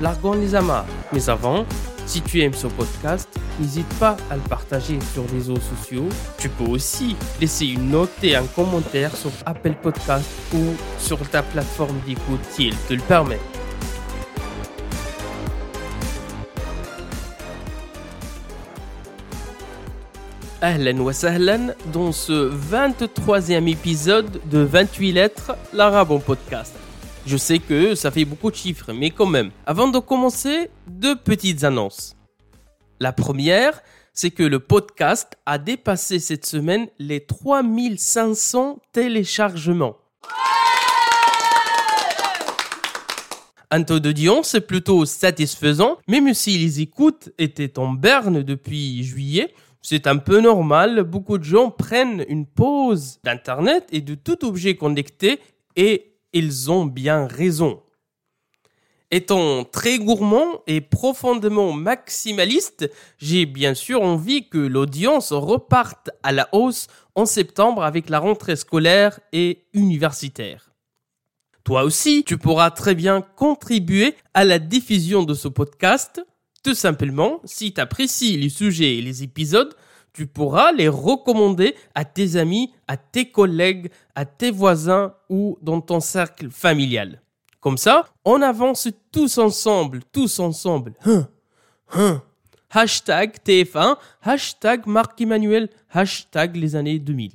largons les amarres. Mais avant, si tu aimes ce podcast, n'hésite pas à le partager sur les réseaux sociaux. Tu peux aussi laisser une note et un commentaire sur Apple Podcast ou sur ta plateforme d'écoute si elle te le permet. Ahlan wa sahlan dans ce 23e épisode de 28 lettres, l'arabe en podcast. Je sais que ça fait beaucoup de chiffres, mais quand même. Avant de commencer, deux petites annonces. La première, c'est que le podcast a dépassé cette semaine les 3500 téléchargements. Un taux d'audience plutôt satisfaisant, même si les écoutes étaient en berne depuis juillet. C'est un peu normal, beaucoup de gens prennent une pause d'Internet et de tout objet connecté et ils ont bien raison. Étant très gourmand et profondément maximaliste, j'ai bien sûr envie que l'audience reparte à la hausse en septembre avec la rentrée scolaire et universitaire. Toi aussi, tu pourras très bien contribuer à la diffusion de ce podcast. Tout simplement, si tu apprécies les sujets et les épisodes, tu pourras les recommander à tes amis, à tes collègues, à tes voisins ou dans ton cercle familial. Comme ça, on avance tous ensemble, tous ensemble. Hein, hein. Hashtag TF1, hashtag Marc Emmanuel, hashtag les années 2000.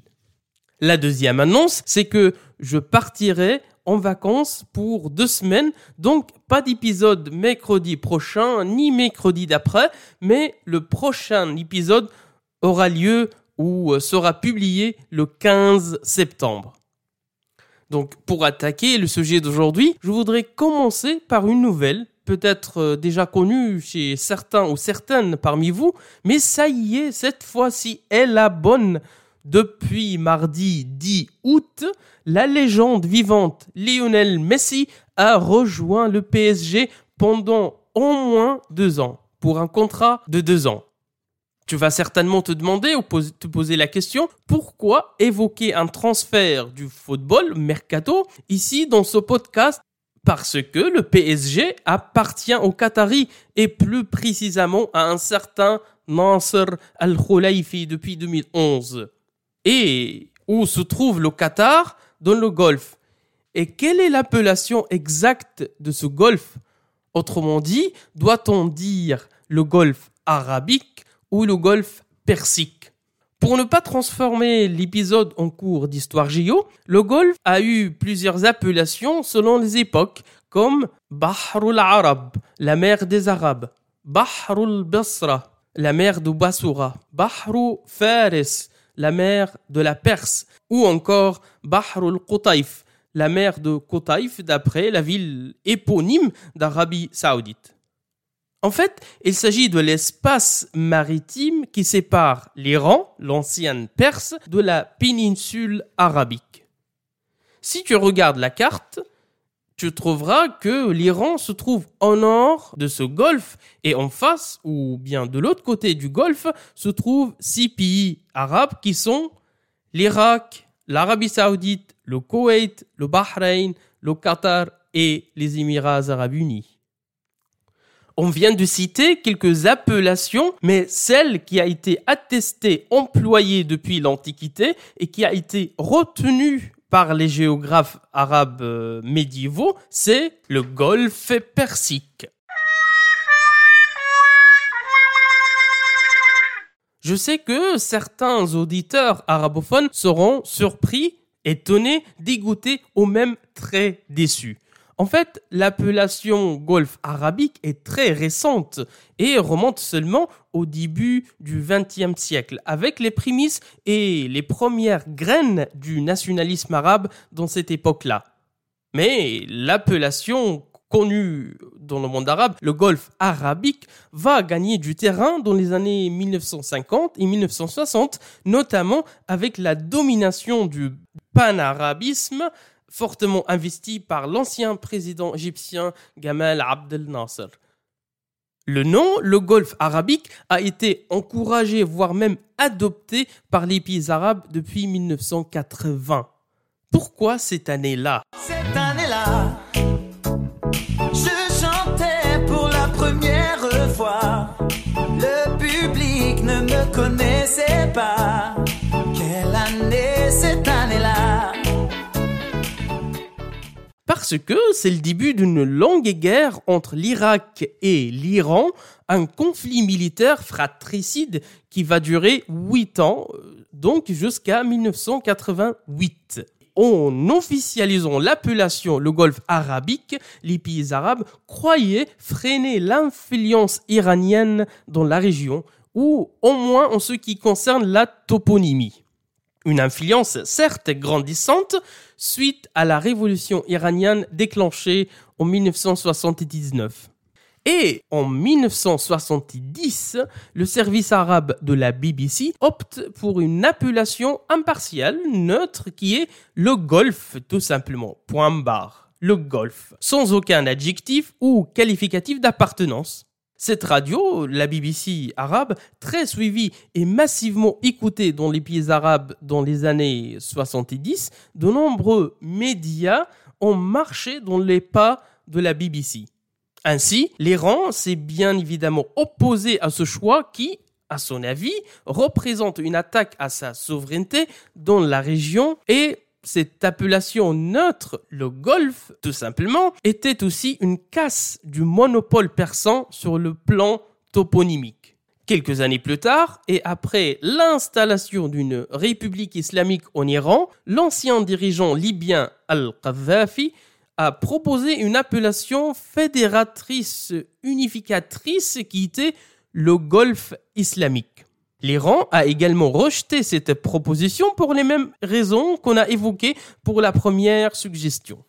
La deuxième annonce, c'est que je partirai en vacances pour deux semaines, donc pas d'épisode mercredi prochain ni mercredi d'après, mais le prochain épisode aura lieu ou euh, sera publié le 15 septembre. Donc pour attaquer le sujet d'aujourd'hui, je voudrais commencer par une nouvelle, peut-être euh, déjà connue chez certains ou certaines parmi vous, mais ça y est, cette fois-ci, elle la bonne. Depuis mardi 10 août, la légende vivante Lionel Messi a rejoint le PSG pendant au moins deux ans, pour un contrat de deux ans. Tu vas certainement te demander ou te poser la question pourquoi évoquer un transfert du football mercato ici dans ce podcast? Parce que le PSG appartient au Qatari et plus précisément à un certain Nasser Al-Khulaifi depuis 2011. Et où se trouve le Qatar Dans le Golfe? Et quelle est l'appellation exacte de ce Golfe? Autrement dit, doit-on dire le Golfe arabique ou le golfe persique. Pour ne pas transformer l'épisode en cours d'histoire géo, le golfe a eu plusieurs appellations selon les époques, comme Bahrul Arab, la mer des Arabes, Bahrul Basra, la mer de Basura, Bahru Faris, la mer de la Perse, ou encore Bahrul Qutaif, la mer de Qutaif d'après la ville éponyme d'Arabie Saoudite. En fait, il s'agit de l'espace maritime qui sépare l'Iran, l'ancienne Perse, de la péninsule arabique. Si tu regardes la carte, tu trouveras que l'Iran se trouve au nord de ce golfe et en face, ou bien de l'autre côté du golfe, se trouvent six pays arabes qui sont l'Irak, l'Arabie saoudite, le Koweït, le Bahreïn, le Qatar et les Émirats arabes unis. On vient de citer quelques appellations, mais celle qui a été attestée, employée depuis l'Antiquité et qui a été retenue par les géographes arabes euh, médiévaux, c'est le golfe persique. Je sais que certains auditeurs arabophones seront surpris, étonnés, dégoûtés ou même très déçus. En fait, l'appellation golfe arabique est très récente et remonte seulement au début du XXe siècle, avec les prémices et les premières graines du nationalisme arabe dans cette époque-là. Mais l'appellation connu dans le monde arabe, le golfe arabique, va gagner du terrain dans les années 1950 et 1960, notamment avec la domination du panarabisme fortement investi par l'ancien président égyptien Gamal Abdel Nasser. Le nom, le golfe arabique, a été encouragé, voire même adopté par les pays arabes depuis 1980. Pourquoi cette année-là? Cette année-là, je chantais pour la première fois. Le public ne me connaissait pas. Quelle année cette année-là? Parce que c'est le début d'une longue guerre entre l'Irak et l'Iran, un conflit militaire fratricide qui va durer 8 ans, euh, donc jusqu'à 1988 en officialisant l'appellation le golfe arabique, les pays arabes croyaient freiner l'influence iranienne dans la région, ou au moins en ce qui concerne la toponymie. Une influence certes grandissante suite à la révolution iranienne déclenchée en 1979. Et en 1970, le service arabe de la BBC opte pour une appellation impartiale, neutre, qui est le golf, tout simplement. Point barre. Le golf. Sans aucun adjectif ou qualificatif d'appartenance. Cette radio, la BBC arabe, très suivie et massivement écoutée dans les pays arabes dans les années 70, de nombreux médias ont marché dans les pas de la BBC. Ainsi, l'Iran s'est bien évidemment opposé à ce choix qui, à son avis, représente une attaque à sa souveraineté dans la région et cette appellation neutre, le Golfe, tout simplement, était aussi une casse du monopole persan sur le plan toponymique. Quelques années plus tard, et après l'installation d'une république islamique en Iran, l'ancien dirigeant libyen Al-Qaddafi a proposé une appellation fédératrice unificatrice qui était le Golfe islamique. L'Iran a également rejeté cette proposition pour les mêmes raisons qu'on a évoquées pour la première suggestion.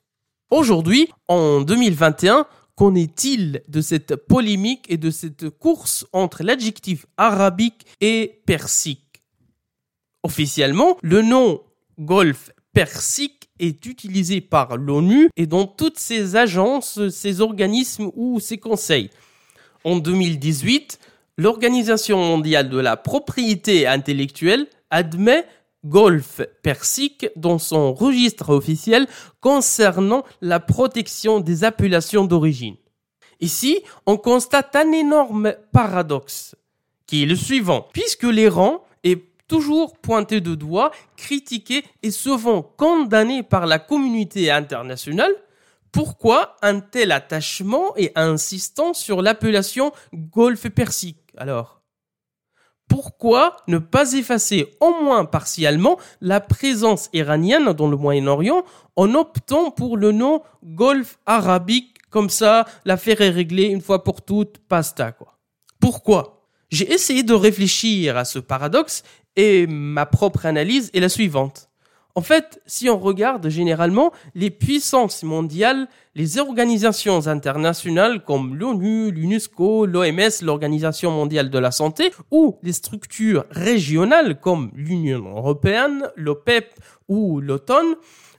Aujourd'hui, en 2021, qu'en est-il de cette polémique et de cette course entre l'adjectif arabique et persique? Officiellement, le nom Golfe persique est utilisé par l'ONU et dans toutes ses agences, ses organismes ou ses conseils. En 2018, l'Organisation mondiale de la propriété intellectuelle admet Golfe Persique dans son registre officiel concernant la protection des appellations d'origine. Ici, on constate un énorme paradoxe, qui est le suivant. Puisque l'Iran est toujours pointé de doigt, critiqué et souvent condamné par la communauté internationale, pourquoi un tel attachement et insistant sur l'appellation Golfe Persique? Alors Pourquoi ne pas effacer au moins partiellement la présence iranienne dans le Moyen-Orient en optant pour le nom Golfe arabique comme ça l'affaire est réglée une fois pour toutes, pasta quoi. Pourquoi? J'ai essayé de réfléchir à ce paradoxe et ma propre analyse est la suivante. En fait, si on regarde généralement les puissances mondiales, les organisations internationales comme l'ONU, l'UNESCO, l'OMS, l'Organisation mondiale de la santé, ou les structures régionales comme l'Union européenne, l'OPEP ou l'OTAN,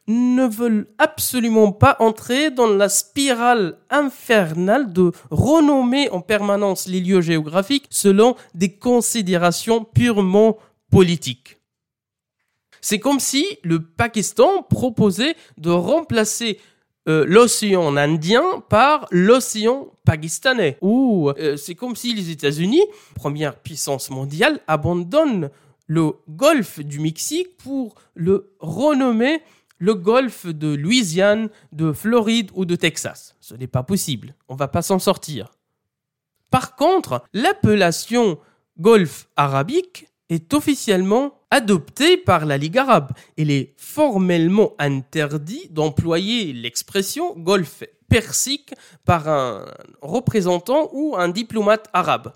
ne veulent absolument pas entrer dans la spirale infernale de renommer en permanence les lieux géographiques selon des considérations purement politique. C'est comme si le Pakistan proposait de remplacer euh, l'océan Indien par l'océan pakistanais. Ou euh, c'est comme si les États-Unis, première puissance mondiale, abandonnent le golfe du Mexique pour le renommer le golfe de Louisiane, de Floride ou de Texas. Ce n'est pas possible. On va pas s'en sortir. Par contre, l'appellation golfe arabique est officiellement adopté par la Ligue arabe. Il est formellement interdit d'employer l'expression golfe persique par un représentant ou un diplomate arabe.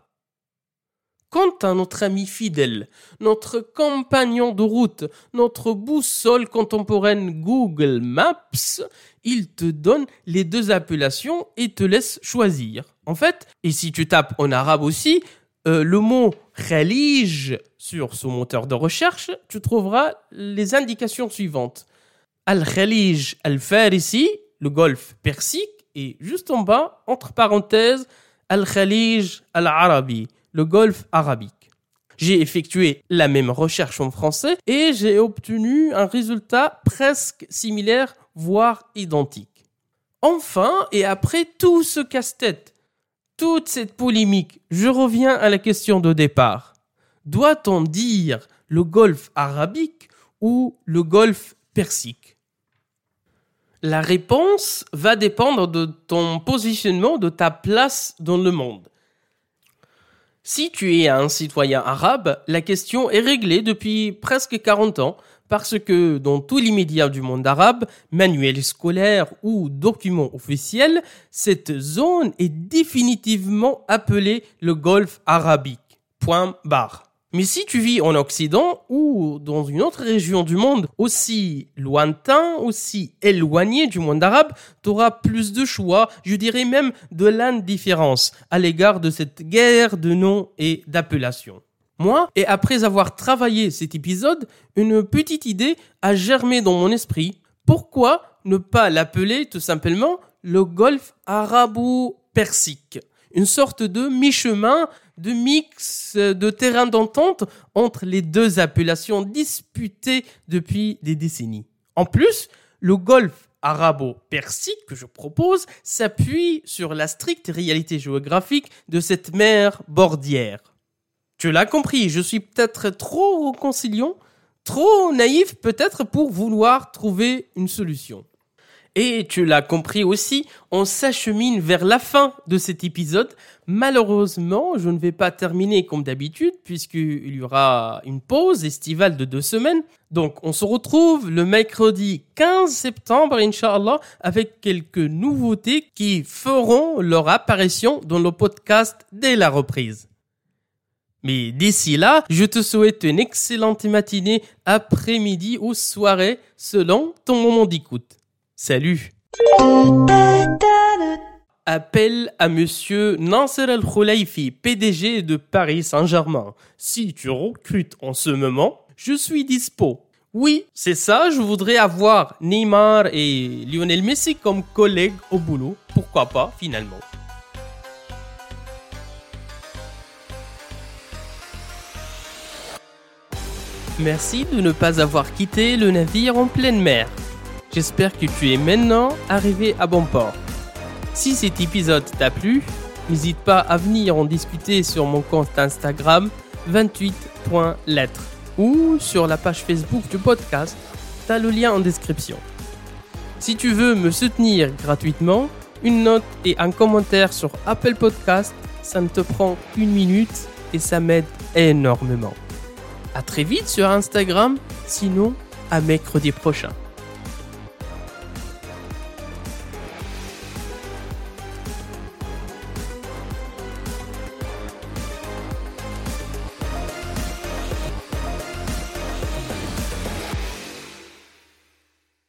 Quant à notre ami fidèle, notre compagnon de route, notre boussole contemporaine Google Maps, il te donne les deux appellations et te laisse choisir. En fait, et si tu tapes en arabe aussi, euh, le mot khalij sur son moteur de recherche, tu trouveras les indications suivantes. Al-Khalij al-Farisi, le golfe persique, et juste en bas, entre parenthèses, Al-Khalij al-Arabi, le golfe arabique. J'ai effectué la même recherche en français et j'ai obtenu un résultat presque similaire, voire identique. Enfin, et après tout ce casse-tête, toute cette polémique, je reviens à la question de départ. Doit-on dire le golfe arabique ou le golfe persique? La réponse va dépendre de ton positionnement, de ta place dans le monde. Si tu es un citoyen arabe, la question est réglée depuis presque 40 ans parce que dans tous les médias du monde arabe, manuels scolaires ou documents officiels, cette zone est définitivement appelée le Golfe arabique. Point barre. Mais si tu vis en Occident ou dans une autre région du monde aussi lointain, aussi éloigné du monde arabe, tu auras plus de choix, je dirais même de l'indifférence à l'égard de cette guerre de noms et d'appellations. Et après avoir travaillé cet épisode, une petite idée a germé dans mon esprit. Pourquoi ne pas l'appeler tout simplement le golfe arabo-persique? Une sorte de mi-chemin de mix de terrain d'entente entre les deux appellations disputées depuis des décennies. En plus, le golfe arabo-persique que je propose s'appuie sur la stricte réalité géographique de cette mer bordière. Tu l'as compris, je suis peut-être trop conciliant, trop naïf peut-être pour vouloir trouver une solution. Et tu l'as compris aussi, on s'achemine vers la fin de cet épisode. Malheureusement, je ne vais pas terminer comme d'habitude puisqu'il y aura une pause estivale de deux semaines. Donc, on se retrouve le mercredi 15 septembre, Inch'Allah, avec quelques nouveautés qui feront leur apparition dans le podcast dès la reprise. Mais d'ici là, je te souhaite une excellente matinée, après-midi ou soirée selon ton moment d'écoute. Salut. Appel à monsieur Nasser El Khouleifi, PDG de Paris Saint-Germain. Si tu recrutes en ce moment, je suis dispo. Oui, c'est ça, je voudrais avoir Neymar et Lionel Messi comme collègues au boulot. Pourquoi pas, finalement. Merci de ne pas avoir quitté le navire en pleine mer. J'espère que tu es maintenant arrivé à bon port. Si cet épisode t'a plu, n'hésite pas à venir en discuter sur mon compte Instagram 28.lettres ou sur la page Facebook du podcast, t'as le lien en description. Si tu veux me soutenir gratuitement, une note et un commentaire sur Apple Podcast, ça ne te prend qu'une minute et ça m'aide énormément. À très vite sur Instagram, sinon à mercredi prochain.